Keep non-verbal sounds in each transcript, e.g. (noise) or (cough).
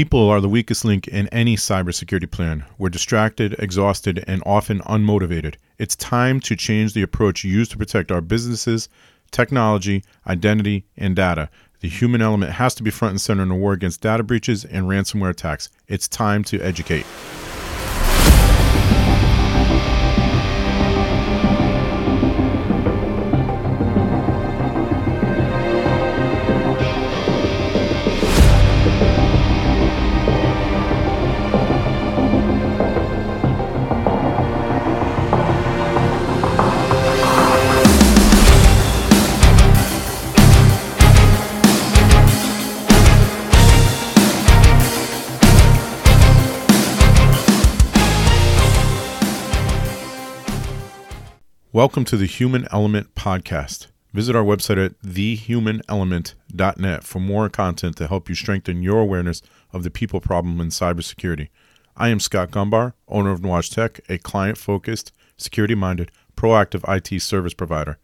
People are the weakest link in any cybersecurity plan. We're distracted, exhausted, and often unmotivated. It's time to change the approach used to protect our businesses, technology, identity, and data. The human element has to be front and center in the war against data breaches and ransomware attacks. It's time to educate. Welcome to the Human Element Podcast. Visit our website at thehumanelement.net for more content to help you strengthen your awareness of the people problem in cybersecurity. I am Scott Gumbar, owner of Nuage Tech, a client focused, security minded, proactive IT service provider.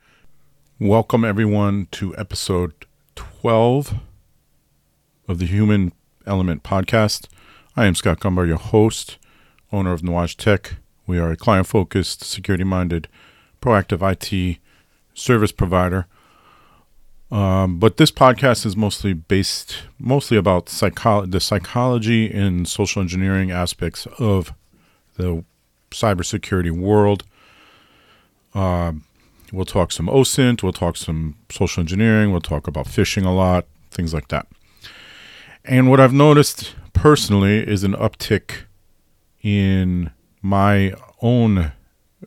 Welcome, everyone, to episode 12 of the Human Element Podcast. I am Scott Gumbar, your host, owner of Nuage Tech. We are a client focused, security minded, proactive IT service provider. Um, but this podcast is mostly based, mostly about the psychology and social engineering aspects of the cybersecurity world. Um, we'll talk some OSINT, we'll talk some social engineering, we'll talk about phishing a lot, things like that. And what I've noticed personally is an uptick in my own,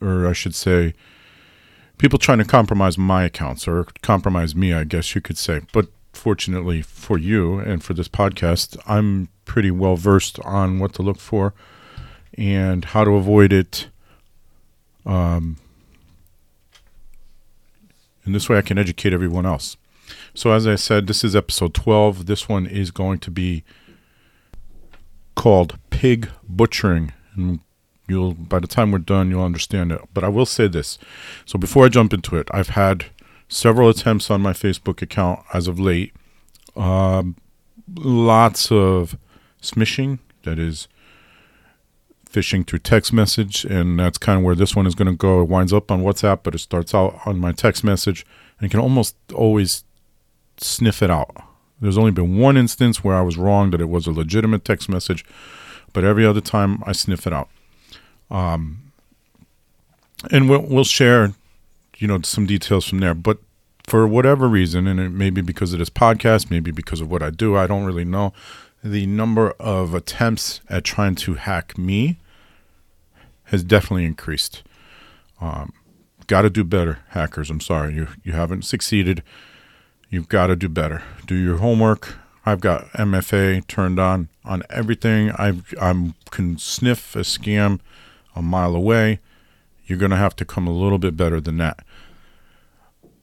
or I should say, people trying to compromise my accounts or compromise me, I guess you could say. But fortunately for you and for this podcast, I'm pretty well versed on what to look for and how to avoid it. Um, and this way I can educate everyone else. So, as I said, this is episode 12. This one is going to be called Pig Butchering. And You'll by the time we're done, you'll understand it. But I will say this. So before I jump into it, I've had several attempts on my Facebook account as of late. Um, lots of smishing, that is phishing through text message, and that's kind of where this one is going to go. It winds up on WhatsApp, but it starts out on my text message, and can almost always sniff it out. There's only been one instance where I was wrong that it was a legitimate text message, but every other time I sniff it out. Um, and we'll, we'll share, you know, some details from there. But for whatever reason, and it may be because of this podcast, maybe because of what I do, I don't really know. The number of attempts at trying to hack me has definitely increased. Um, got to do better, hackers. I'm sorry, you you haven't succeeded. You've got to do better. Do your homework. I've got MFA turned on on everything. I've I'm can sniff a scam a mile away. You're going to have to come a little bit better than that.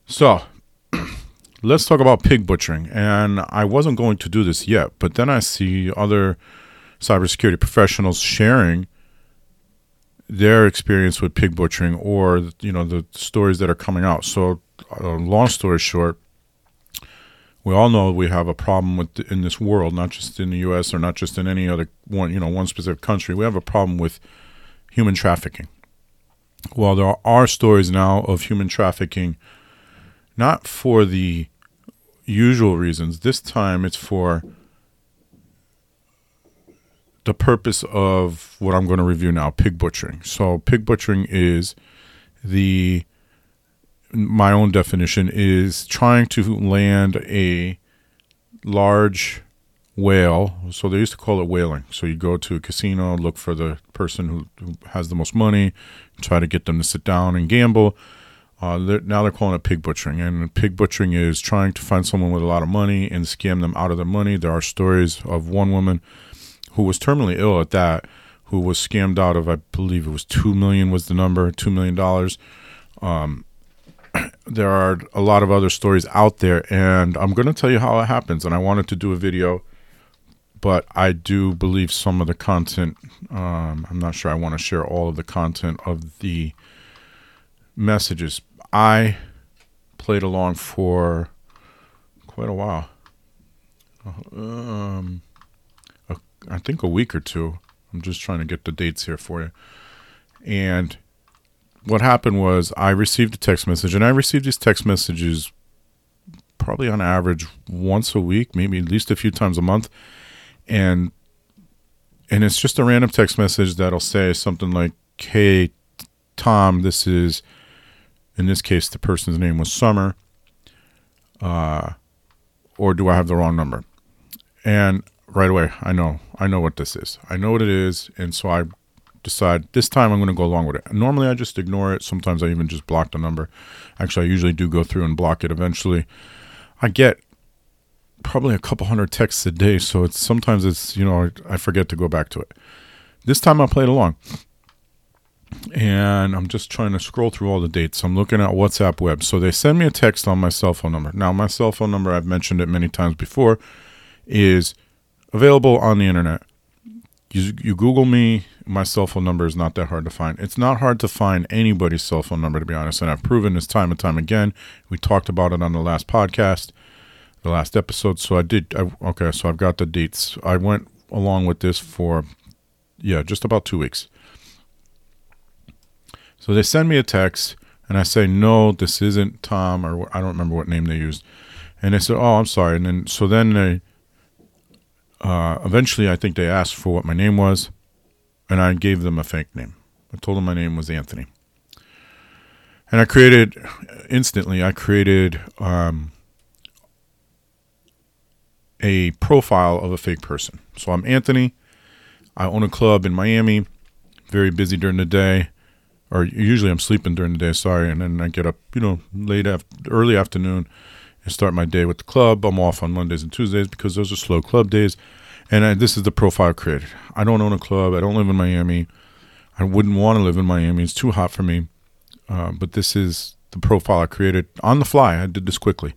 So, (clears throat) let's talk about pig butchering. And I wasn't going to do this yet, but then I see other cybersecurity professionals sharing their experience with pig butchering or you know the stories that are coming out. So, uh, long story short, we all know we have a problem with in this world, not just in the U.S. or not just in any other one you know one specific country. We have a problem with human trafficking. Well, there are stories now of human trafficking, not for the usual reasons. This time it's for the purpose of what I'm going to review now pig butchering. So, pig butchering is the my own definition is trying to land a large whale. So they used to call it whaling. So you go to a casino, look for the person who, who has the most money, try to get them to sit down and gamble. Uh, they're, now they're calling it pig butchering, and pig butchering is trying to find someone with a lot of money and scam them out of their money. There are stories of one woman who was terminally ill at that, who was scammed out of, I believe it was two million was the number, two million dollars. Um, (clears throat) there are a lot of other stories out there, and I'm going to tell you how it happens. And I wanted to do a video but I do believe some of the content, um, I'm not sure I want to share all of the content of the messages. I played along for quite a while. Um, a, I think a week or two. I'm just trying to get the dates here for you. And what happened was I received a text message, and I received these text messages probably on average once a week, maybe at least a few times a month. And and it's just a random text message that'll say something like, "Hey, Tom, this is." In this case, the person's name was Summer. Uh, or do I have the wrong number? And right away, I know, I know what this is. I know what it is, and so I decide this time I'm going to go along with it. Normally, I just ignore it. Sometimes I even just block the number. Actually, I usually do go through and block it eventually. I get probably a couple hundred texts a day, so it's sometimes it's you know I forget to go back to it. This time I played along, and I'm just trying to scroll through all the dates. I'm looking at WhatsApp web, so they send me a text on my cell phone number. Now my cell phone number I've mentioned it many times before is available on the internet. You, you Google me, my cell phone number is not that hard to find. It's not hard to find anybody's cell phone number, to be honest. And I've proven this time and time again. We talked about it on the last podcast, the last episode. So I did. I, okay, so I've got the dates. I went along with this for, yeah, just about two weeks. So they send me a text, and I say, no, this isn't Tom, or I don't remember what name they used. And they said, oh, I'm sorry. And then, so then they, uh, eventually, I think they asked for what my name was, and I gave them a fake name. I told them my name was Anthony. And I created, instantly, I created um, a profile of a fake person. So I'm Anthony. I own a club in Miami, very busy during the day, or usually I'm sleeping during the day, sorry, and then I get up, you know, late after, early afternoon and start my day with the club. I'm off on Mondays and Tuesdays because those are slow club days. And I, this is the profile created. I don't own a club. I don't live in Miami. I wouldn't want to live in Miami. It's too hot for me. Uh, but this is the profile I created on the fly. I did this quickly.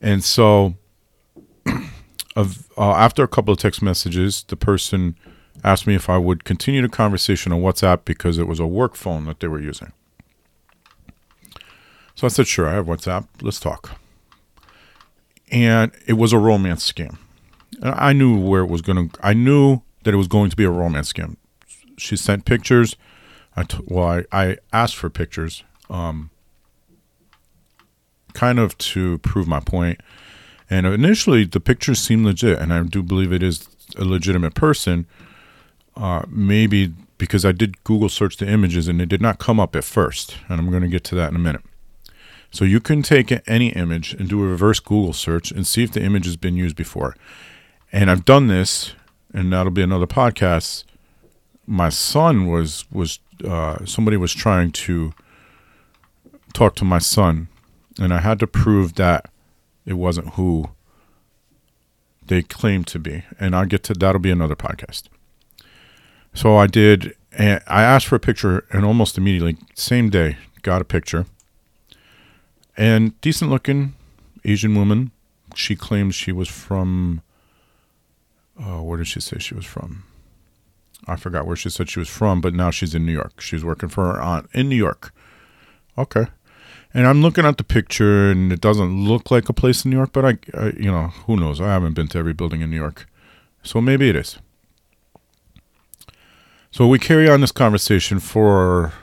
And so, (clears throat) uh, after a couple of text messages, the person asked me if I would continue the conversation on WhatsApp because it was a work phone that they were using. So I said, sure, I have WhatsApp. Let's talk and it was a romance scam. And I knew where it was going to. I knew that it was going to be a romance scam. She sent pictures. I t- well, I, I asked for pictures, um, kind of to prove my point. And initially, the pictures seemed legit, and I do believe it is a legitimate person. Uh, maybe because I did Google search the images and it did not come up at first, and I'm going to get to that in a minute. So you can take any image and do a reverse Google search and see if the image has been used before. And I've done this, and that'll be another podcast. My son was was uh, somebody was trying to talk to my son, and I had to prove that it wasn't who they claimed to be. And I'll get to that'll be another podcast. So I did, and I asked for a picture, and almost immediately, same day, got a picture and decent looking Asian woman. She claims she was from. Uh, where did she say she was from? I forgot where she said she was from, but now she's in New York. She's working for her aunt in New York. Okay. And I'm looking at the picture, and it doesn't look like a place in New York, but I, I, you know, who knows? I haven't been to every building in New York. So maybe it is. So we carry on this conversation for,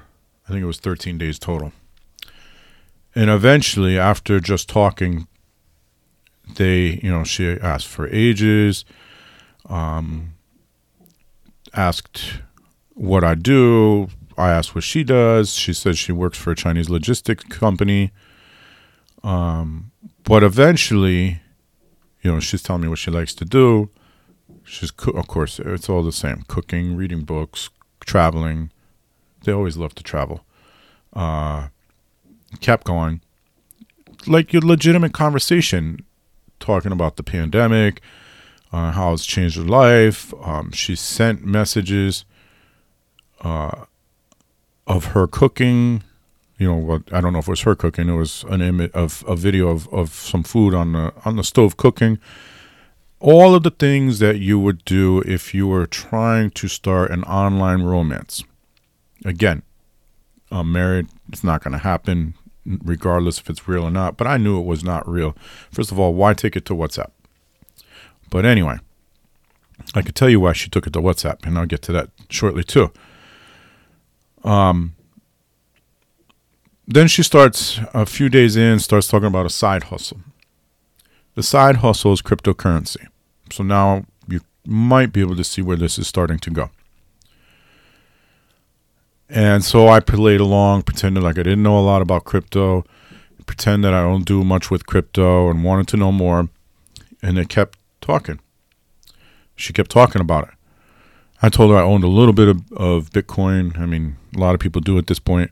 I think it was 13 days total. And eventually, after just talking, they, you know, she asked for ages, um, asked what I do. I asked what she does. She says she works for a Chinese logistics company. Um, but eventually, you know, she's telling me what she likes to do. She's, co- of course, it's all the same cooking, reading books, traveling. They always love to travel. Uh, kept going. Like your legitimate conversation, talking about the pandemic, uh, how it's changed her life. Um, she sent messages uh, of her cooking. You know what? I don't know if it was her cooking. It was an image of a video of, of some food on the on the stove cooking. All of the things that you would do if you were trying to start an online romance. Again, I'm married. It's not going to happen regardless if it's real or not. But I knew it was not real. First of all, why take it to WhatsApp? But anyway, I could tell you why she took it to WhatsApp, and I'll get to that shortly too. Um, then she starts a few days in, starts talking about a side hustle. The side hustle is cryptocurrency. So now you might be able to see where this is starting to go. And so I played along, pretended like I didn't know a lot about crypto, pretend that I don't do much with crypto and wanted to know more. And they kept talking. She kept talking about it. I told her I owned a little bit of, of Bitcoin. I mean, a lot of people do at this point,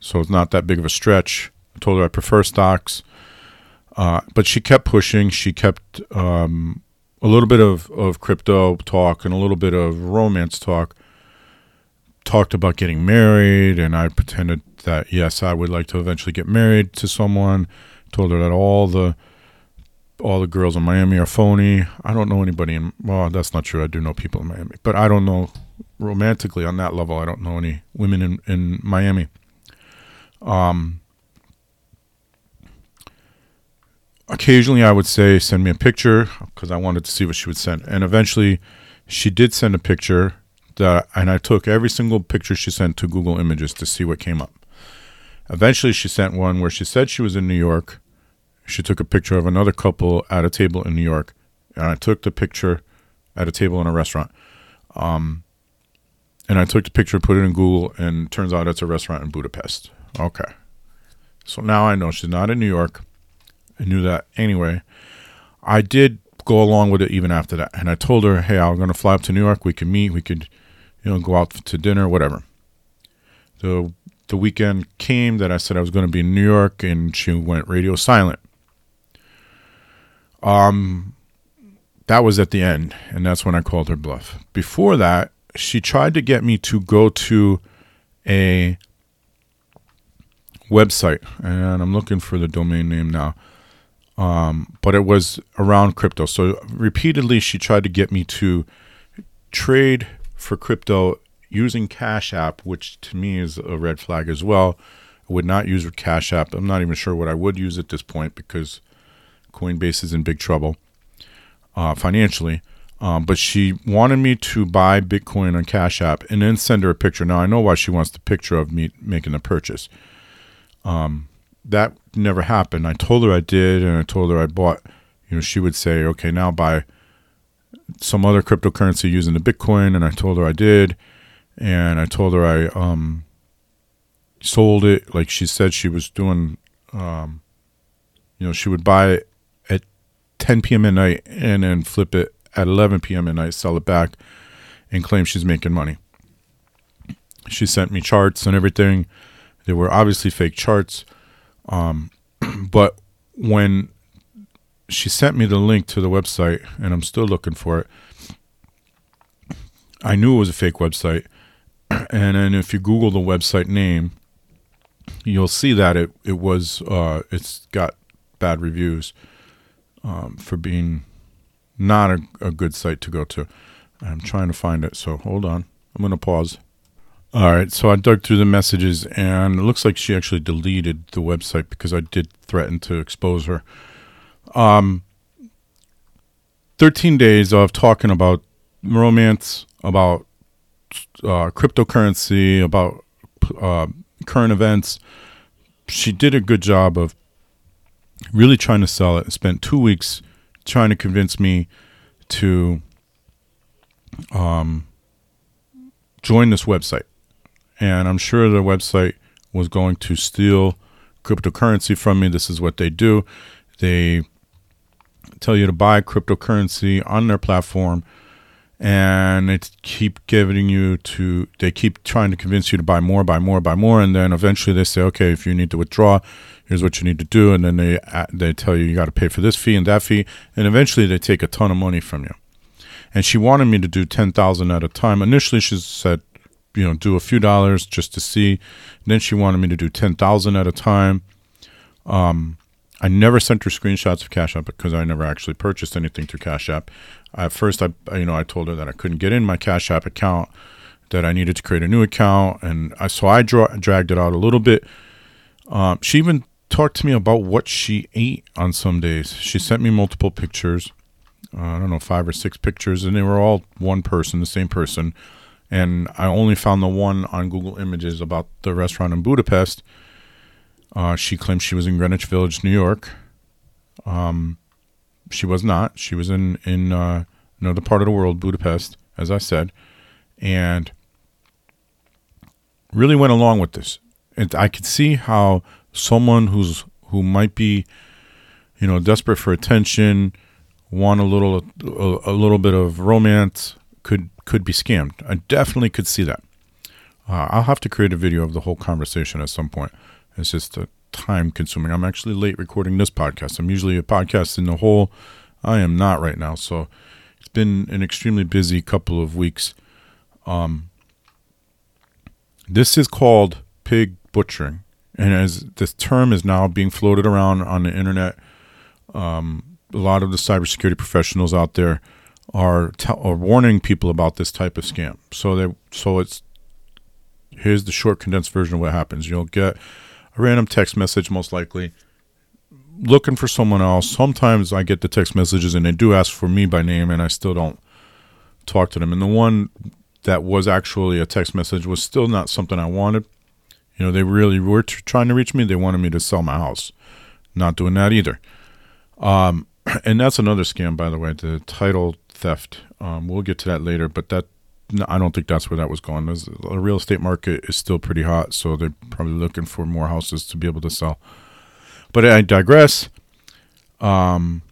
so it's not that big of a stretch. I told her I prefer stocks. Uh, but she kept pushing. She kept um, a little bit of, of crypto talk and a little bit of romance talk. Talked about getting married, and I pretended that yes, I would like to eventually get married to someone. Told her that all the all the girls in Miami are phony. I don't know anybody in well, that's not true. I do know people in Miami, but I don't know romantically on that level. I don't know any women in in Miami. Um, occasionally I would say send me a picture because I wanted to see what she would send, and eventually she did send a picture that, and I took every single picture she sent to Google Images to see what came up. Eventually, she sent one where she said she was in New York she took a picture of another couple at a table in New York, and I took the picture at a table in a restaurant. Um, and I took the picture, put it in Google, and turns out it's a restaurant in Budapest. Okay. So now I know she's not in New York. I knew that anyway. I did go along with it even after that. And I told her, hey, I'm going to fly up to New York. We can meet. We could, you know, go out to dinner, whatever. The, the weekend came that I said I was going to be in New York, and she went radio silent. Um, that was at the end, and that's when I called her bluff. Before that, she tried to get me to go to a website, and I'm looking for the domain name now. Um, but it was around crypto. So repeatedly, she tried to get me to trade for crypto using Cash App, which to me is a red flag as well. I would not use Cash App. I'm not even sure what I would use at this point because Coinbase is in big trouble uh, financially. Um, but she wanted me to buy Bitcoin on Cash App and then send her a picture. Now I know why she wants the picture of me making the purchase. Um, that never happened. I told her I did, and I told her I bought. You know, she would say, "Okay, now buy some other cryptocurrency using the Bitcoin," and I told her I did, and I told her I um, sold it. Like she said, she was doing. Um, you know, she would buy it 10 p.m. at night and then flip it at 11 p.m. at night, sell it back, and claim she's making money. She sent me charts and everything. They were obviously fake charts. Um, (clears throat) but when she sent me the link to the website, and I'm still looking for it, I knew it was a fake website. (clears throat) And then if you Google the website name, you'll see that it, it was, uh, it's got bad reviews um, for being not a, a good site to go to. I'm trying to find it, so hold on. I'm going to pause. All right, so I dug through the messages, and it looks like she actually deleted the website because I did threaten to expose her. Um, 13 days of talking about romance, about uh, cryptocurrency, about uh, current events. She did a good job of really trying to sell it. Spent two weeks trying to convince me to um, join this website. And I'm sure the website was going to steal cryptocurrency from me. This is what they do. They tell you to buy cryptocurrency on their platform and they keep giving you to they keep trying to convince you to buy more buy more buy more and then eventually they say okay if you need to withdraw here's what you need to do and then they they tell you you got to pay for this fee and that fee and eventually they take a ton of money from you and she wanted me to do 10,000 at a time initially she said you know do a few dollars just to see and then she wanted me to do 10,000 at a time um I never sent her screenshots of Cash App because I never actually purchased anything through Cash App. At first, I you know I told her that I couldn't get in my Cash App account, that I needed to create a new account, and I, so I dra- dragged it out a little bit. Um, she even talked to me about what she ate on some days. She sent me multiple pictures, uh, I don't know, five or six pictures, and they were all one person, the same person. And I only found the one on Google Images about the restaurant in Budapest. Uh, she claimed she was in Greenwich Village, New York. Um, she was not. She was in in uh, another part of the world, Budapest, as I said, and really went along with this. And I could see how someone who's who might be, you know, desperate for attention, want a little a, a little bit of romance, could could be scammed. I definitely could see that. Uh, I'll have to create a video of the whole conversation at some point. It's just time consuming. I'm actually late recording this podcast. I'm usually a podcast in the whole. I am not right now, so it's been an extremely busy couple of weeks. Um, this is called pig butchering, and as this term is now being floated around on the internet, um, a lot of the cybersecurity professionals out there are, t- are warning people about this type of scam. So they so it's here's the short condensed version of what happens. You'll get a random text message most likely looking for someone else. Sometimes I get the text messages and they do ask for me by name and I still don't talk to them. And the one that was actually a text message was still not something I wanted. You know, they really were t- trying to reach me. They wanted me to sell my house. Not doing that either. Um, (clears throat) and that's another scam, by the way, the title theft. Um, we'll get to that later, but that no, I don't think that's where that was going. The real estate market is still pretty hot, so they're probably looking for more houses to be able to sell. But I digress. Um,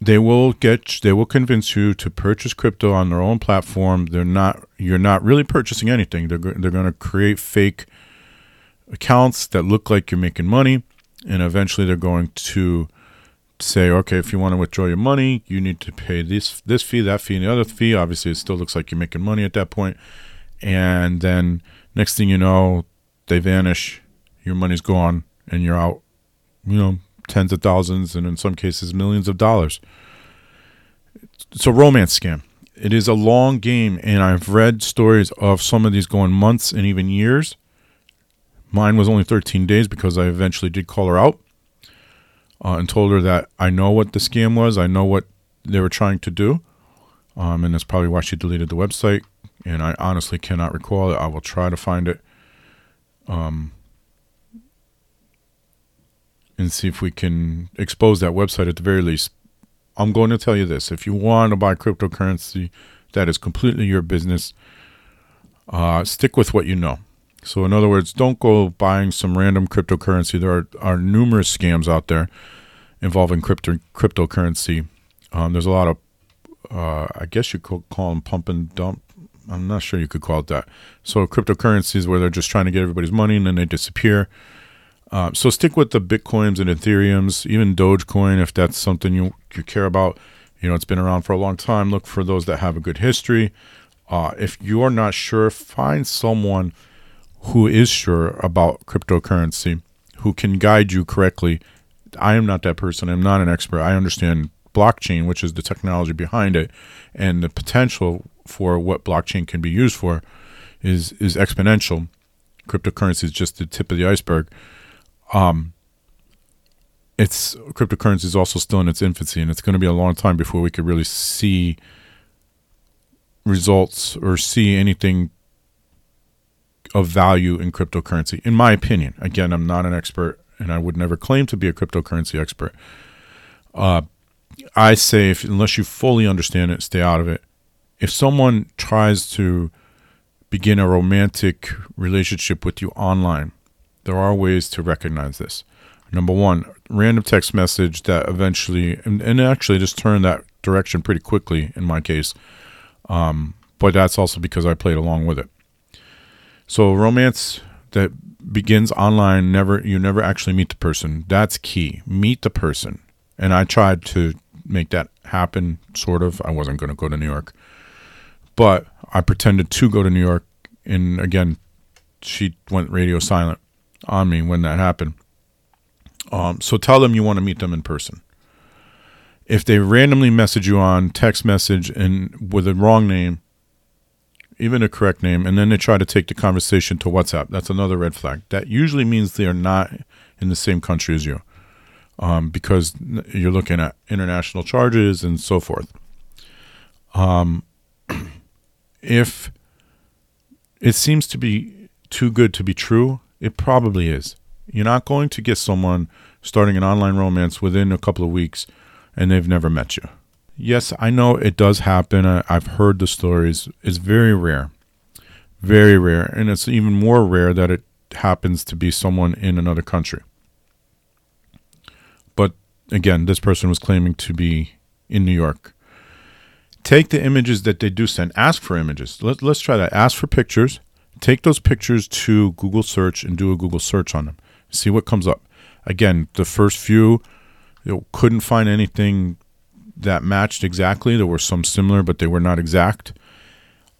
they will get they will convince you to purchase crypto on their own platform. They're not you're not really purchasing anything. They're they're going to create fake accounts that look like you're making money, and eventually they're going to say, okay, if you want to withdraw your money, you need to pay this this fee, that fee, and the other fee. Obviously, it still looks like you're making money at that. And then next thing you know, they vanish, your money's gone, and you're out, you know, tens of thousands, and in some cases, millions of dollars. It's a romance scam. It is a long game, and I've read stories of some of these going months and even years. Mine was only 13 days because I eventually did call her out uh, and told her that I know what the scam was. I know what they were trying to do. Um, and that's probably why she deleted the website. And I honestly cannot recall it. I will try to find it um, and see if we can expose that website at the very least. I'm going to tell you this if you want to buy cryptocurrency, that is completely your business. Uh, stick with what you know. So, in other words, don't go buying some random cryptocurrency. There are, are numerous scams out there involving crypto cryptocurrency. Um, there's a lot of, uh, I guess you could call them pump and dump. I'm not sure you could call it that. So, cryptocurrencies where they're just trying to get everybody's money and then they disappear. Uh, so, stick with the Bitcoins and Ethereums, even Dogecoin, if that's something you, you care about. You know, it's been around for a long time. Look for those that have a good history. Uh, if you're not sure, find someone who is sure about cryptocurrency, who can guide you correctly. I am not that person. I'm not an expert. I understand blockchain, which is the technology behind it, and the potential for what blockchain can be used for is is exponential. Cryptocurrency is just the tip of the iceberg. Um, it's cryptocurrency is also still in its infancy, and it's going to be a long time before we could really see results or see anything of value in cryptocurrency, in my opinion. Again, I'm not an expert, and I would never claim to be a cryptocurrency expert. Uh, I say, if, unless you fully understand it, stay out of it. If someone tries to begin a romantic relationship with you online, there are ways to recognize this. Number one, random text message that eventually, and, and actually just turned that direction pretty quickly in my case. Um, but that's also because I played along with it. So romance that begins online never you never actually meet the person. That's key. Meet the person. And I tried to make that happen sort of. I wasn't going to go to New York. But I pretended to go to New York and again she went radio silent on me when that happened. Um, so tell them you want to meet them in person. If they randomly message you on text message and with a wrong name, even a correct name, and then they try to take the conversation to WhatsApp. That's another red flag. That usually means they are not in the same country as you. um, because you're looking at international charges and so forth. Um, (clears throat) if it seems to be too good to be true, it probably is. You're not going to get someone starting an online romance within a couple of weeks and they've never met you. Yes, I know it does happen. I've heard the stories. It's very rare. Very rare. And it's even more rare that it happens to be someone in another country. But again, this person was claiming to be in New York. Take the images that they do send. Ask for images. Let, let's try that. Ask for pictures. Take those pictures to Google search and do a Google search on them. See what comes up. Again, the first few you know, couldn't find anything that matched exactly. There were some similar, but they were not exact.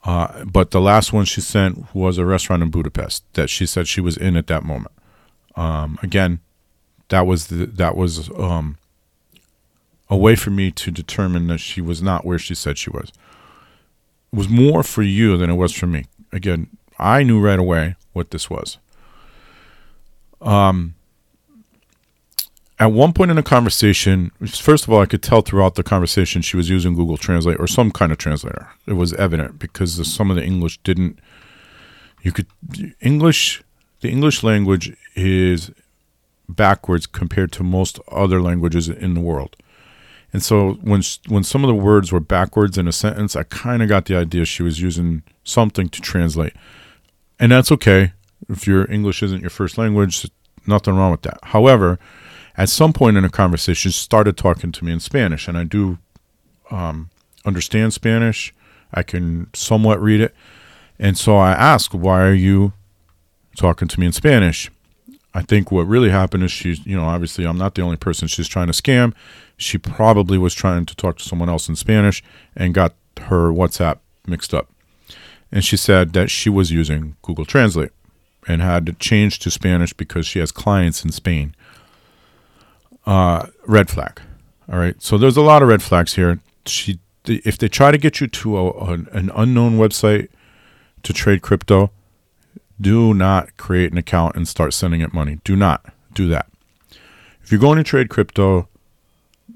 Uh, but the last one she sent was a restaurant in Budapest that she said she was in at that moment. Um, again, that was the, that was um, a way for me to determine that she was not where she said she was. It was more for you than it was for me. Again, I knew right away what this was. Um, at one point in the conversation, first of all, I could tell throughout the conversation she was using Google Translate or some kind of translator. It was evident because some of the English didn't. You could English. The English language is backwards compared to most other languages in the world. And so when when some of the words were backwards in a sentence, I kind of got the idea she was using something to translate. And that's okay. If your English isn't your first language, nothing wrong with that. However, at some point in a conversation, she started talking to me in Spanish, and I do um, understand Spanish. I can somewhat read it. And so I asked, Why are you talking to me in Spanish? I think what really happened is she's, you know, obviously I'm not the only person she's trying to scam. She probably was trying to talk to someone else in Spanish and got her WhatsApp mixed up. And she said that she was using Google Translate and had to change to Spanish because she has clients in Spain uh, red flag. All right. So there's a lot of red flags here. She, if they try to get you to a, an unknown website to trade crypto, do not create an account and start sending it money. Do not do that. If you're going to trade crypto,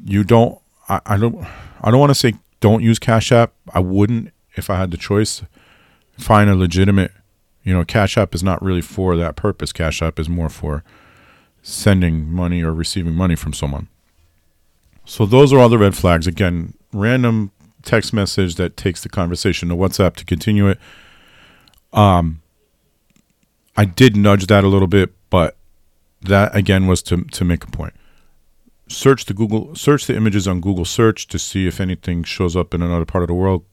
you don't. I, I don't. I don't want to say don't use Cash App. I wouldn't if I had the choice. Find a legitimate. You know, Cash App is not really for that purpose. Cash App is more for sending money or receiving money from someone. So those are all the red flags. Again, random text message that takes the conversation to WhatsApp to continue it. Um, I did nudge that a little bit, but that again was to to make a point. Search the Google search the images on Google search to see if anything shows up in another part of the world,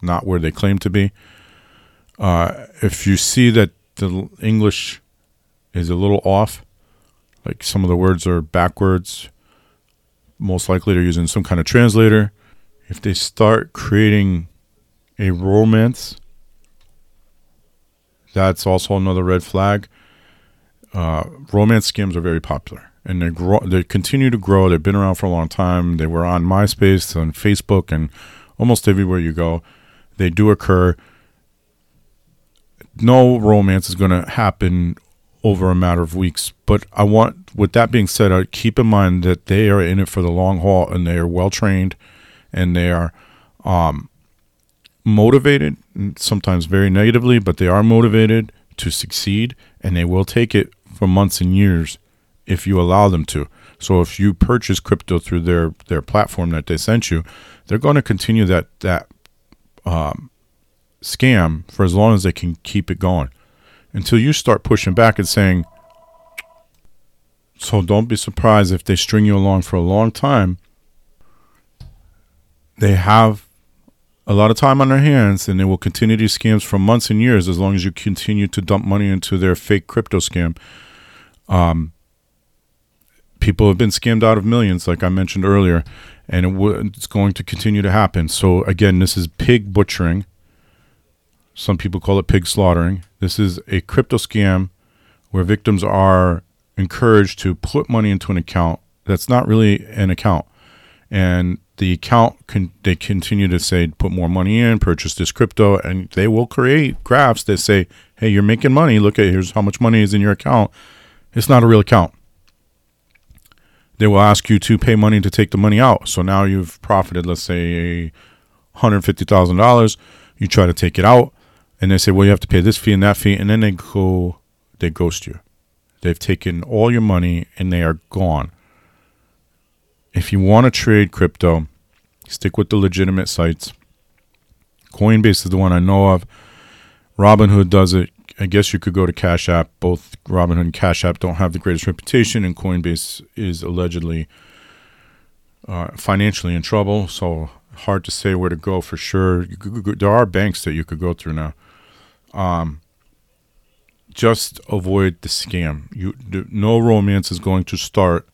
not where they claim to be. Uh, if you see that the English is a little off, like some of the words are backwards. Most likely they're using some kind of translator. If they start creating a romance, that's also another red flag. Uh, romance scams are very popular and they grow they continue to grow they've been around for a long time they were on myspace and facebook and almost everywhere you go they do occur no romance is going to happen over a matter of weeks. But I want, with that being said, I keep in mind that they are in it for the long haul and they are well trained and they are um, motivated, sometimes very negatively, but they are motivated to succeed and they will take it for months and years if you allow them to. So if you purchase crypto through their their platform that they sent you, they're going to continue that that um, scam for as long as they can keep it going until you start pushing back and saying, so don't be surprised if they string you along for a long time. They have a lot of time on their hands and they will continue these scams for months and years as long as you continue to dump money into their fake crypto scam. Um, people have been scammed out of millions, like I mentioned earlier, and it w- it's going to continue to happen. So, again, this is pig butchering. Some people call it pig slaughtering. This is a crypto scam where victims are encouraged to put money into an account that's not really an account. And the account can they continue to say put more money in, purchase this crypto, and they will create graphs that say, "Hey, you're making money. Look at here's how much money is in your account." It's not a real account. they will ask you to pay money to take the money out. So now you've profited, let's say, $150,000. You try to take it out, and they say, well, you have to pay this fee and that fee. And then they go, they ghost you. They've taken all your money and they are gone. If you want to trade crypto, stick with the legitimate sites. Coinbase is the one I know of. Robinhood does it. I guess you could go to Cash App. Both Robinhood and Cash App don't have the greatest reputation, and Coinbase is allegedly uh, financially in trouble. So hard to say where to go for sure. There are banks that you could go through now. Um, just avoid the scam. You no romance is going to start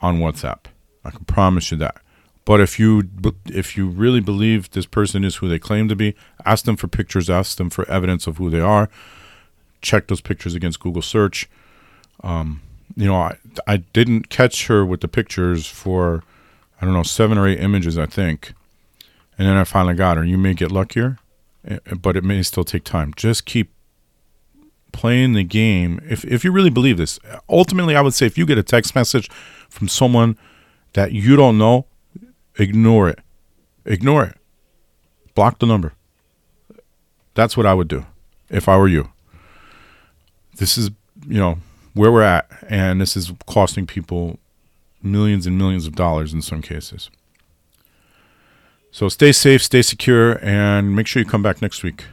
on WhatsApp. I can promise you that. But if you if you really believe this person is who they claim to be, ask them for pictures, ask them for evidence of who they are. Check those pictures against Google search. Um, you know, I I didn't catch her with the pictures for I don't know seven or eight images, I think, and then I finally got her. You may get luckier, Eh, but it may still take time. Just keep playing the game. If if you really believe this, ultimately, I would say if you get a text message from someone that you don't know Ignore it. Ignore it. Block the number. That's what I would do if I were you. This is, you know, where we're at, and this is costing people millions and millions of dollars in some cases. So stay safe, stay secure, and make sure you come back next week.